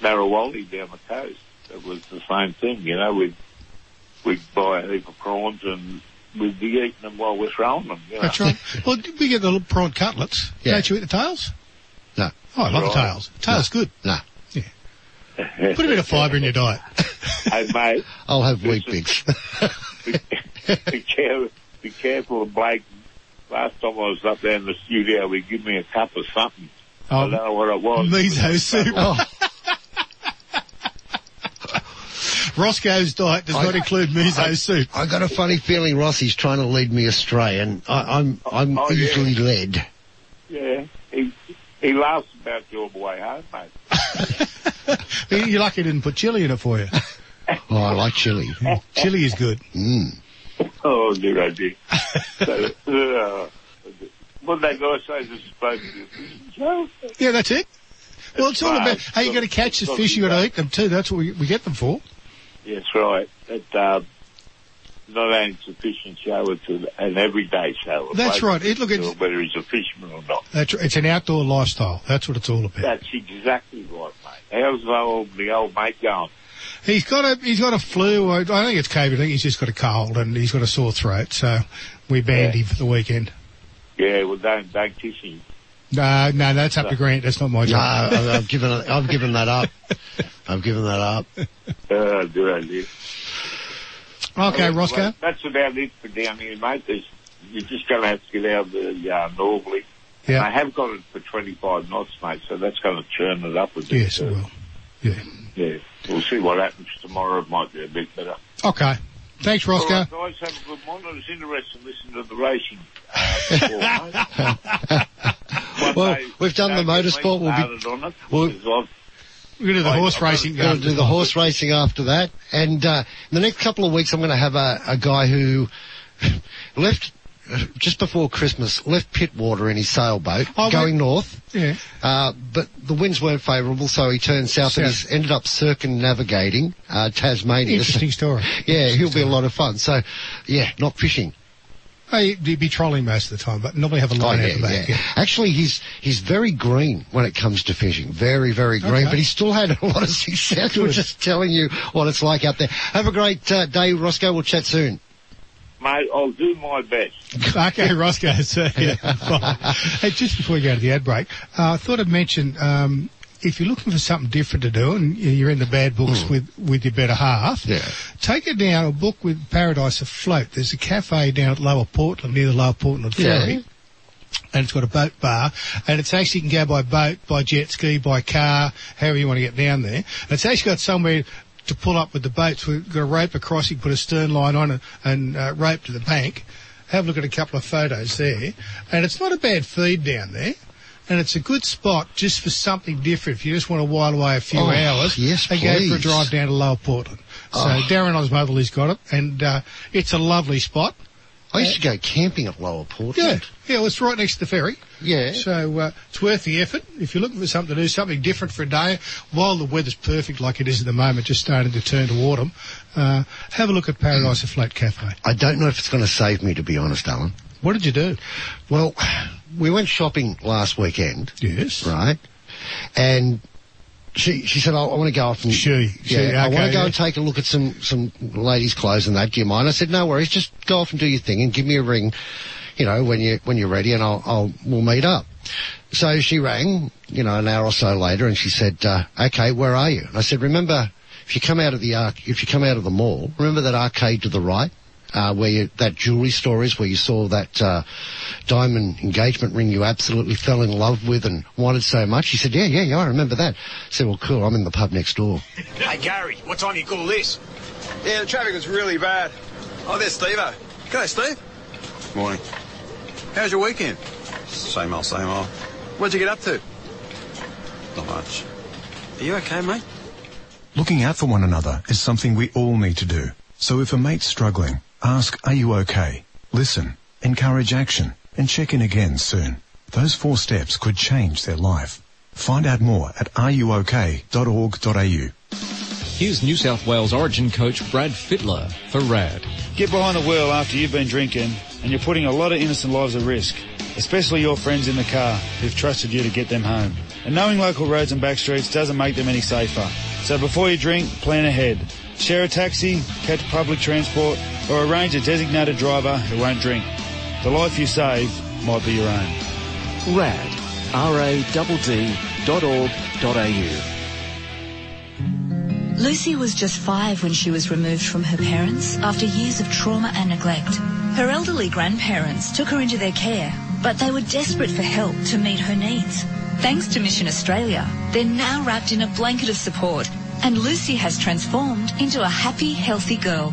Narrawallee down the coast, it was the same thing, you know, we'd, we'd buy a heap of prawns and we'd be eating them while we're throwing them, you know. That's right. Well, we get the little prawn cutlets. Yeah. Don't you eat the tails? No. Oh, I love the Right. tails. Tails good. No. Yeah. Put a bit of fibre in your diet. <laughs> hey, mate, I'll have Weet-Bix. <laughs> be, careful, be careful of Blake. Last time I was up there in the studio, he gave me a cup of something. I Oh, don't know what it was. miso soup. Oh. Roscoe's diet does I- not include miso soup. I got a funny feeling Rossi's trying to lead me astray, and I, I'm I'm Oh, yeah. easily led. Yeah, he, he laughs about your all the way home, mate. <laughs> You're lucky he didn't put chili in it for you. <laughs> Oh, I like chili. chili is good. Mm. Oh, good idea. <laughs> so, uh, what did that guy say? Is supposed to a fishing? Yeah, that's it. Well, it's all about it's how you got- to catch the fish. You got to eat them too. That's what we, we get them for. Yes, right. It, uh, not only it's a fishing show, it's an, everyday show. That's right. It- look, it's- whether he's a fisherman or not. That's it's an outdoor lifestyle. That's what it's all about. That's exactly right, mate. How's the old, the old mate going? He's got a he's got a flu. I I think it's COVID. I think he's just got a cold and he's got a sore throat. So we banned him for the weekend. Yeah, well, don't, don't kiss him. No, no, that's up to Grant. That's not my No, job. I've I've given I've given that up. I've given that up. <laughs> Uh, good idea. Okay, Well, Roscoe. well, That's about it for down here, mate. There's, you're just going to have to get out of the uh, normally. Yeah. I have got it for 25 knots, mate, so that's going to churn it up a bit. Yes, it uh, will. Yeah. Yeah. We'll see what happens tomorrow. It might be a bit better. Okay. Thanks, Roscoe. All right, guys, have a good morning. It was interesting listening to the racing. Uh. Well, we've done the don't motorsport. We'll be, started on it, we'll, we're going to do the horse I've got racing. to after do the horse racing after that. And uh, in the next couple of weeks, I'm going to have a, a guy who <laughs> left uh, just before Christmas, left Pittwater in his sailboat Oh, going wait. north. Yeah. Uh, but the winds weren't favourable, so he turned south and South. he's ended up circumnavigating uh, Tasmania. Interesting story. <laughs> yeah, he'll be a lot of fun. So, yeah, not fishing. Hey, you'd be trolling most of the time, but normally have a line Oh, out yeah, the back. yeah. Actually, he's he's very green when it comes to fishing. Very, very green. Okay. But he still had <laughs> a lot of success. We're just telling you what it's like out there. Have a great uh, day, Roscoe. We'll chat soon. mate, I'll do my best. <laughs> okay, Roscoe. So, yeah, <laughs> hey, just before we go to the ad break, uh, I thought I'd mention um, if you're looking for something different to do and you're in the bad books with, with your better half, Yeah. take it down a book with Paradise Afloat. There's a cafe down at Lower Portland near the Lower Portland Yeah. Ferry. And it's got a boat bar, and it's actually you can go by boat, by jet ski, by car, however you want to get down there. And it's actually got somewhere to pull up with the boats. We've got a rope across, you can put a stern line on it and uh, rope to the bank. Have a look at a couple of photos there. And it's not a bad feed down there. And it's a good spot just for something different. If you just want to while away a few Oh, hours, yes, and go for a drive down to Lower Portland. So Oh. Darren Osmotherly's got it, and uh, it's a lovely spot. I used to go camping at Lower Portland. Yeah, yeah, well, it's right next to the ferry. Yeah. So uh, it's worth the effort. If you're looking for something to do, something different for a day, while the weather's perfect like it is at the moment, just starting to turn to autumn, uh, have a look at Paradise Afloat Cafe. I don't know if it's going to save me, to be honest, Alan. What did you do? Well, we went shopping last weekend. Yes. Right. And she she said, oh, I want to go off and She, yeah, she, I want to go yeah. and take a look at some some ladies' clothes and that. Do you mind? I said, no worries. Just go off and do your thing and give me a ring. You know when you when you're ready, and I'll I'll we'll meet up. So she rang, you know, an hour or so later, and she said, uh, "Okay, where are you?" And I said, "Remember, if you come out of the arc, if you come out of the mall, remember that arcade to the right." Uh, where you, that jewellery store is, where you saw that uh, diamond engagement ring you absolutely fell in love with and wanted so much. He said, "Yeah, yeah, yeah, I remember that." I said, "Well, cool. I'm in the pub next door." Hey, Gary, what time do you call this? Yeah, the traffic was really bad. Oh, there's Steve. G'day, Steve. Morning. How's your weekend? Same old, same old. What'd you get up to? Not much. Are you okay, mate? Looking out for one another is something we all need to do. So if a mate's struggling, ask, are you okay? Listen, encourage action, and check in again soon. Those four steps could change their life. Find out more at ruok.org.au. Here's New South Wales Origin coach Brad Fittler for RADD. Get behind the wheel after you've been drinking and you're putting a lot of innocent lives at risk, especially your friends in the car who've trusted you to get them home. And knowing local roads and back streets doesn't make them any safer. So before you drink, plan ahead. Share a taxi, catch public transport, or arrange a designated driver who won't drink. The life you save might be your own. RADD. R-A-D-D dot org dot au. Lucy was just five when she was removed from her parents after years of trauma and neglect. Her elderly grandparents took her into their care, but they were desperate for help to meet her needs. Thanks to Mission Australia, they're now wrapped in a blanket of support, and Lucy has transformed into a happy, healthy girl.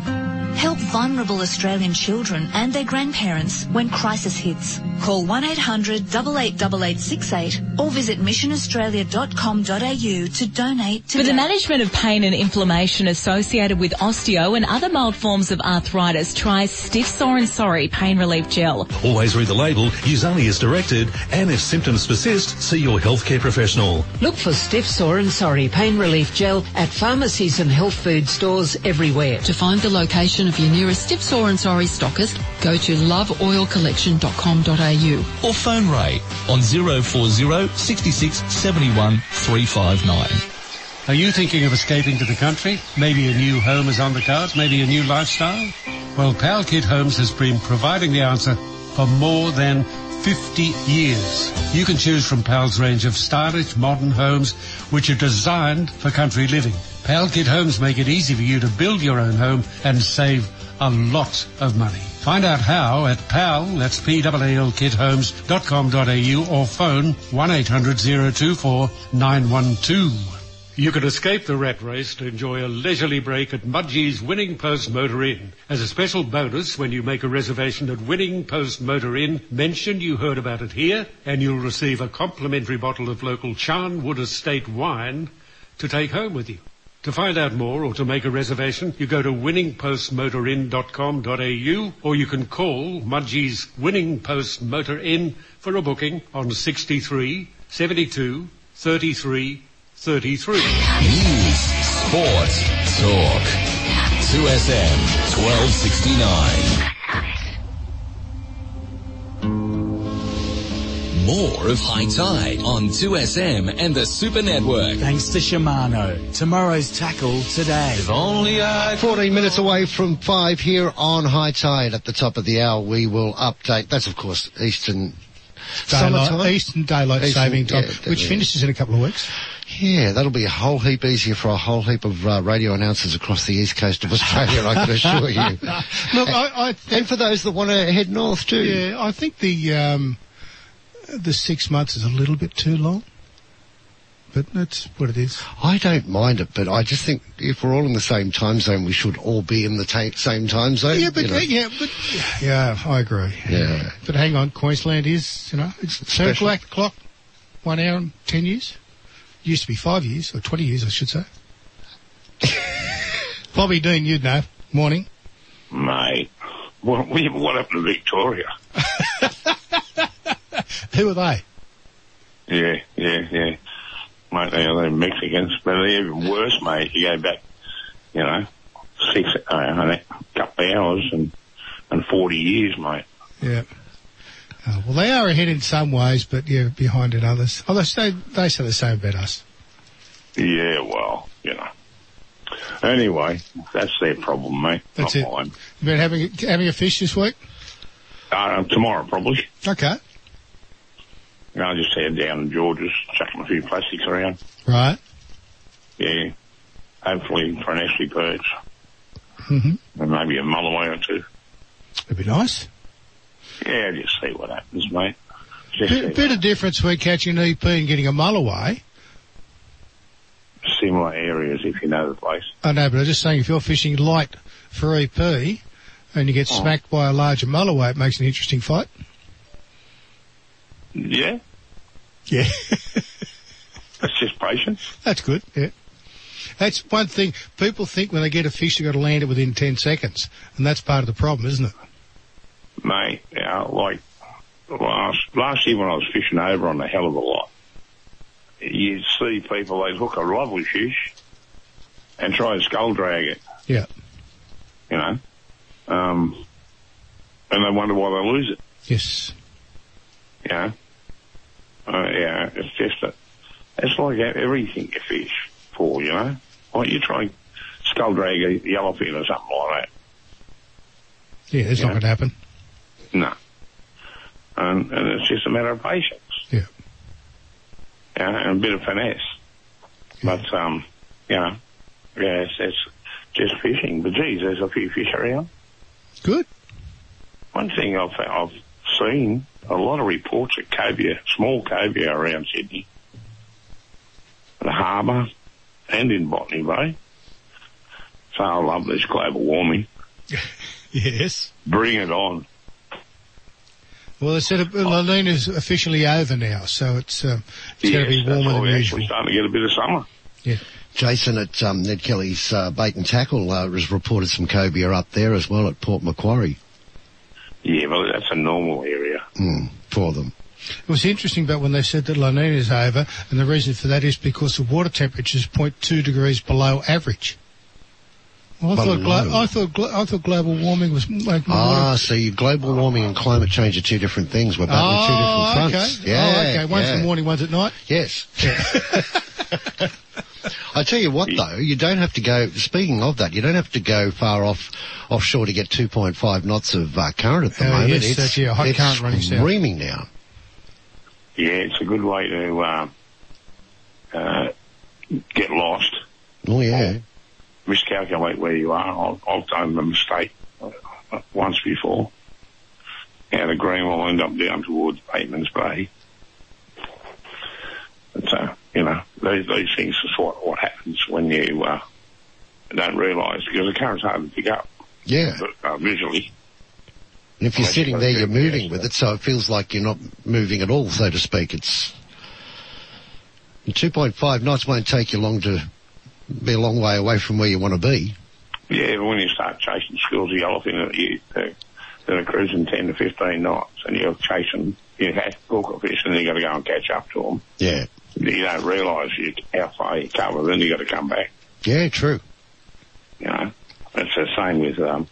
Help vulnerable Australian children and their grandparents when crisis hits. Call 1800 888868 or visit missionaustralia.com.au to donate For the management of pain and inflammation associated with osteo and other mild forms of arthritis, try Stiff Sore and Sorry Pain Relief Gel. Always read the label, use only as directed, and if symptoms persist, see your healthcare professional. Look for Stiff Sore and Sorry Pain Relief Gel at pharmacies and health food stores everywhere. To find the location of your nearest Stiff Sore and Sorry stockist, go to loveoilcollection.com.au. Or phone Ray on 040 66 71 359. Are you thinking of escaping to the country? Maybe a new home is on the cards, maybe a new lifestyle? Well, Pal Kit Homes has been providing the answer for more than 50 years. You can choose from Pal's range of stylish modern homes which are designed for country living. Pal Kit Homes make it easy for you to build your own home and save a lot of money. Find out how at PAL, that's P-A-L kithomes.com.au or phone 1-800-024-912. You can escape the rat race to enjoy a leisurely break at Mudgee's Winning Post Motor Inn. As a special bonus, when you make a reservation at Winning Post Motor Inn, mention you heard about it here, and you'll receive a complimentary bottle of local Charnwood Estate wine to take home with you. To find out more or to make a reservation, you go to winningpostmotorin.com.au or you can call Mudgee's Winning Post Motor Inn for a booking on 63 72 33 33. News, sport, talk. 2SM 1269. More of High Tide on 2SM and the Super Network. Thanks to Shimano. Tomorrow's tackle today. If only I 14 minutes away from 5 here on High Tide at the top of the hour. We will update. That's, of course, Eastern Daylight, summertime. Eastern Daylight Eastern- Saving Time, yeah, which yeah. finishes in a couple of weeks. Yeah, that'll be a whole heap easier for a whole heap of uh, radio announcers across the east coast of Australia, I can assure you. <laughs> Look, I, I and for those that want to head north too. Yeah, I think the um, the six months is a little bit too long, but that's what it is. I don't mind it, but I just think if we're all in the same time zone, we should all be in the ta- same time zone. Yeah, but you know. yeah, but yeah, I agree. Yeah. But hang on, Queensland is you know it's Special. circle act clock, one hour and ten years. Used to be five years or twenty years, I should say. <laughs> Bobby Dean, you'd know. Morning. Mate, what, what <laughs> what happened to Victoria? <laughs> Who are they? Yeah, yeah, yeah. Mate, they are Mexicans, but they're even worse, mate. You go back, you know, six, uh, a couple of hours and, and 40 years, mate. Yeah. Uh, well, they are ahead in some ways, but yeah, behind in others. Although they, they say the same about us. Yeah, well, you know. Anyway, that's their problem, mate. That's not it. mine. You been having having a fish this week? Uh, tomorrow, probably. Okay. I'll just head down to George's, chucking a few plastics around. Right. Yeah. Hopefully for an estuary perch. Mm-hmm. And maybe a mulloway or two. That'd be nice. Yeah, just see what happens, mate. Just Bit, bit of difference between catching an EP and getting a mulloway. similar areas if you know the place. I know, but I'm just saying if you're fishing light for EP and you get Oh. smacked by a larger mulloway, it makes an interesting fight. Yeah, Yeah. <laughs> that's just patience. That's good. Yeah. That's one thing. People think when they get a fish, they've got to land it within 10 seconds. And that's part of the problem, isn't it? Mate, you know, like last, last year when I was fishing over on the hell of a lot, you'd see people, they'd hook a lovely fish and try and skull drag it, Yeah. you know, um, and they wonder why they lose it, Yes. you know. Uh, yeah, it's just a, it's like everything you fish for, you know. Like you try skull drag a yellowfin or something like that. Yeah, it's not going to happen. No. And, and it's just a matter of patience. Yeah. Yeah, and a bit of finesse. But, um, you know, yeah, it's, it's just fishing. But geez, there's a few fish around. Good. One thing I've, I've seen, a lot of reports of cobia, small cobia around Sydney. The harbour and in Botany Bay. So I love this global warming. <laughs> Yes. Bring it on. Well, they said uh, La Nina's officially over now, so it's um, it's going to be warmer why than we're usual. starting to get a bit of summer. Yeah. Jason at um, Ned Kelly's uh, Bait and Tackle uh, has reported some cobia up there as well at Port Macquarie Yeah, well, that's a normal area. mm, for them. It was interesting about when they said that La Nina is over, and the reason for that is because the water temperature is 0.2 degrees below average. Well, I thought, glo- I thought glo- I thought global warming was making Ah, water. so global warming and climate change are two different things. We're battling Oh, two different fronts. okay. Yeah, oh, okay. One's yeah. in the morning, one's at night. Yes. <laughs> <laughs> I tell you what, though, you don't have to go. Speaking of that, you don't have to go far off offshore to get 2.5 knots of uh, current at the Oh, moment. yes, it's that's- yeah, hot it's current running south. screaming now. Yeah, it's a good way to uh, uh, get lost, Oh yeah. miscalculate where you are. I've, I've done the mistake uh, once before. Yeah, the green will end up down towards Bateman's Bay. But, uh, you know, these, these things is what, what happens when you uh, don't realise, because the current's hard to pick up Yeah. uh, visually. And if you're sitting there, you're moving with it, so it feels like you're not moving at all, so to speak. It's 2.5 knots won't take you long to be a long way away from where you want to be. Yeah, but when you start chasing schools of yellowfin that you uh, that are cruising ten to fifteen knots, and you're chasing you have hook fish, and then you got to go and catch up to them. Yeah. You don't realise you how far you cover, then you got to come back. Yeah, true. You know, it's the same with um,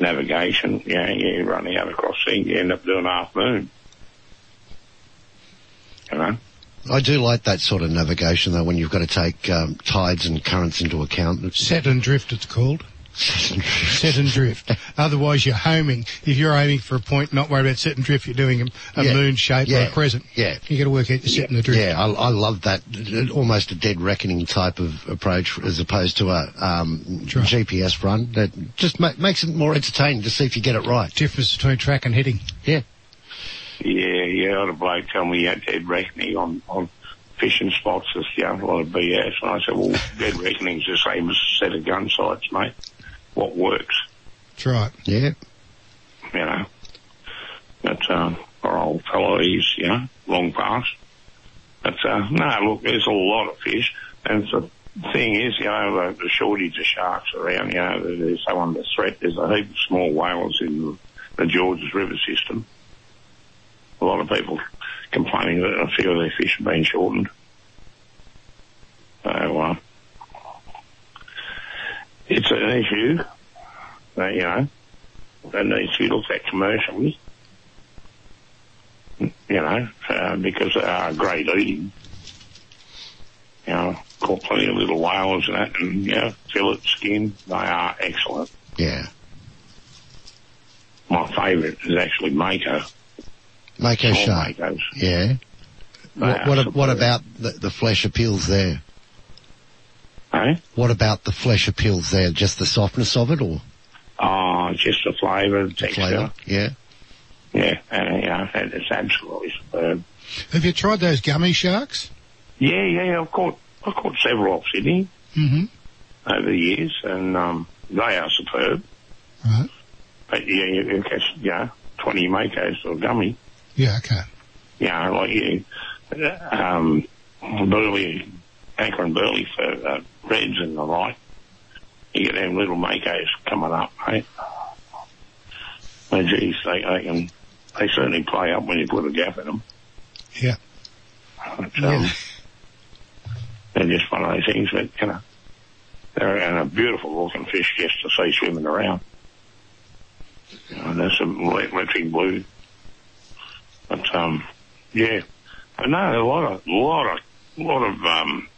navigation. You know, you run out across sea, you end up doing half moon. You know. I do like that sort of navigation though when you've got to take um, tides and currents into account. It's- Set and drift, it's called. <laughs> set and drift. Otherwise, you're homing. If you're aiming for a point, not worry about set and drift. You're doing a, a Yeah. moon shape or a crescent. Yeah. You got to work out your set and the drift. Yeah, I, I love that. Almost a dead reckoning type of approach as opposed to a um, GPS run. That just ma- makes it more entertaining to see if you get it right. Difference between track and heading. Yeah. Yeah, yeah. I had a bloke tell me he had dead reckoning on, on fishing spots. It's you know, a lot of BS. And I said, well, dead reckoning's the same as a set of gun sights, mate. What works, That's right. Yeah. you know. But, um, our old fellow, he's, you know, long past. But, uh, no, look, there's a lot of fish. And the thing is, you know, the, the shortage of sharks around, you know, they're so under threat. There's a heap of small whalers in the Georges River system. A lot of people complaining that a few of their fish have been shortened. So, uh, it's an issue that, you know, that needs to be looked at commercially. You know, uh, because they are great eating. You know, caught plenty of little whalers and that, and, you know, fillet skin, they are excellent. Yeah. My favourite is actually Mako. Mako shark. Makos. Yeah. They What, what, what about the, the flesh appeals there? Eh? What about the flesh appeals there? Just the softness of it or Oh, just the flavour, the texture. flavour? Yeah. Yeah, and, you know, it- it's absolutely superb. Have you tried those gummy sharks? Yeah, yeah, I've caught, I've caught several off Sydney Mm-hmm. over the years, and um, they are superb. Right. But yeah, you, you catch, you know, 20 Makos or gummy, Yeah, okay. Yeah, like you, um, burley, anchor and burley for uh, reds and the like. You get them little Makos coming up, mate. And geez, they, they can, they certainly play up when you put a gap in them. Yeah. But, um, They're just one of those things that, you know, they're and a beautiful looking fish just to see swimming around. You know, there's some le- electric blue. But, um, yeah. But no, a lot of, lot of, lot of, um,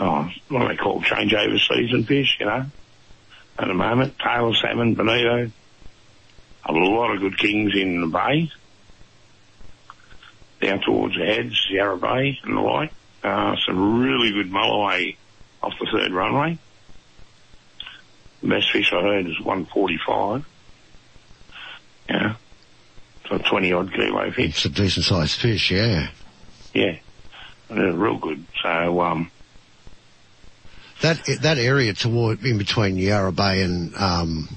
oh, what do they call changeover season fish, you know, at the moment. Tail salmon, bonito. A lot of good kings in the bay. Down towards the heads, Yarra Bay and the like. Uh, some really good mulloway off the third runway. The best fish I heard is 145. Yeah. So 20 odd kilo fish. It's a decent sized fish, yeah. Yeah. They're real good. So, um, That that area toward in between Yarra Bay and um,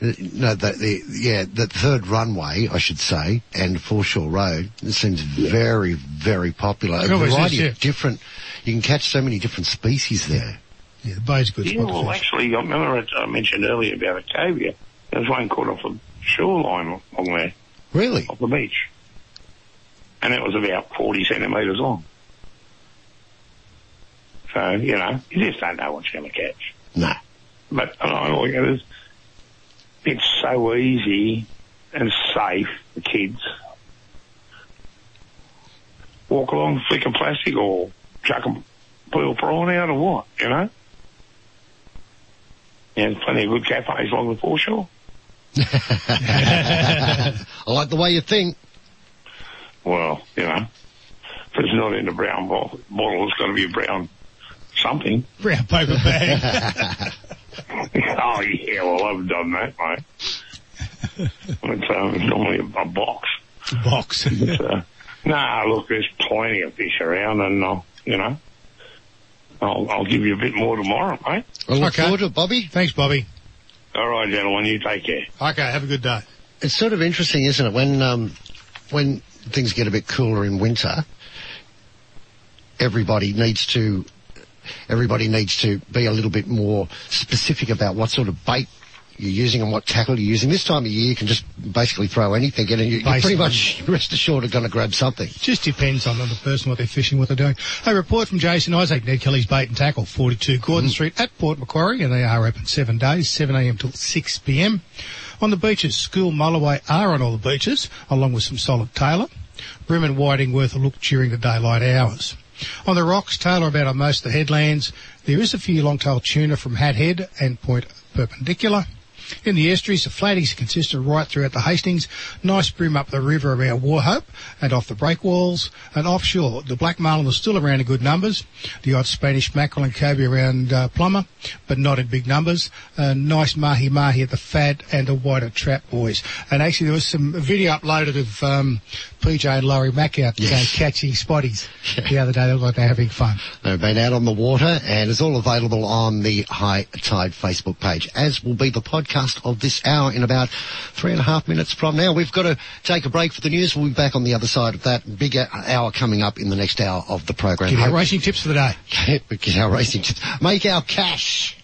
no, the, the yeah, the third runway, I should say, and Foreshore Road it seems very, very popular. It A always is, variety yeah. of different. You can catch so many different species there. Yeah, the bay's a good Yeah, spot well, actually, I remember I mentioned earlier about a cobia. There's one caught off the shoreline along there. Really? Off the beach. And it was about 40 centimetres long. So, you know, you just don't know what you're going to catch. No. But I I look at it, it's so easy and safe for kids. Walk along, flick a plastic or chuck a peel prawn out or what, you know? Yeah, there's plenty of good cafes along the foreshore. <laughs> I like the way you think. Well, you know, if it's not in a brown bottle, bottle it's got to be a brown something. Brown paper bag. <laughs> oh yeah, well I've done that, mate. it's, um, it's normally a, a box. Box. But, uh, nah, look, there's plenty of fish around, and I'll, you know, I'll, I'll give you a bit more tomorrow, mate. I look Okay. forward to it, Bobby. Thanks, Bobby. All right, gentlemen, you take care. Okay, have a good day. It's sort of interesting, isn't it? When um, when things get a bit cooler in winter, everybody needs to everybody needs to be a little bit more specific about what sort of bait you're using and what tackle you're using. This time of year, you can just basically throw anything in, and you, you're pretty much rest assured are going to grab something. Just depends on the person, what they're fishing, what they're doing. A report from Jason Isaac, Ned Kelly's Bait and Tackle, 42 Gordon mm. Street at Port Macquarie, and they are open seven days, 7am till 6pm. On the beaches, School Mulloway are on all the beaches, along with some solid Tailor. Bream and Whiting worth a look during the daylight hours. On the rocks, Tailor about on most of the headlands. There is a few long-tailed tuna from Hat Head and Point Perpendicular. In the estuaries, the flatties are consistent right throughout the Hastings. Nice bream up the river around Wauchope and off the breakwalls. And offshore, the black marlin is still around in good numbers. The odd Spanish mackerel and cobia around uh, Plomer, but not in big numbers. Uh, nice mahi mahi at the fad and the wider trap boys. And actually, there was some video uploaded of um, PJ and Laurie Mack out uh, catching spotties the other day. They looked like they're having fun. They've been out on the water and it's all available on the High Tide Facebook page, as will be the podcast of this hour in about three and a half minutes from now. We've got to take a break for the news. We'll be back on the other side of that. bigger hour coming up in the next hour of the program. Hope- racing tips for the day. <laughs> Get our racing tips. Make our cash.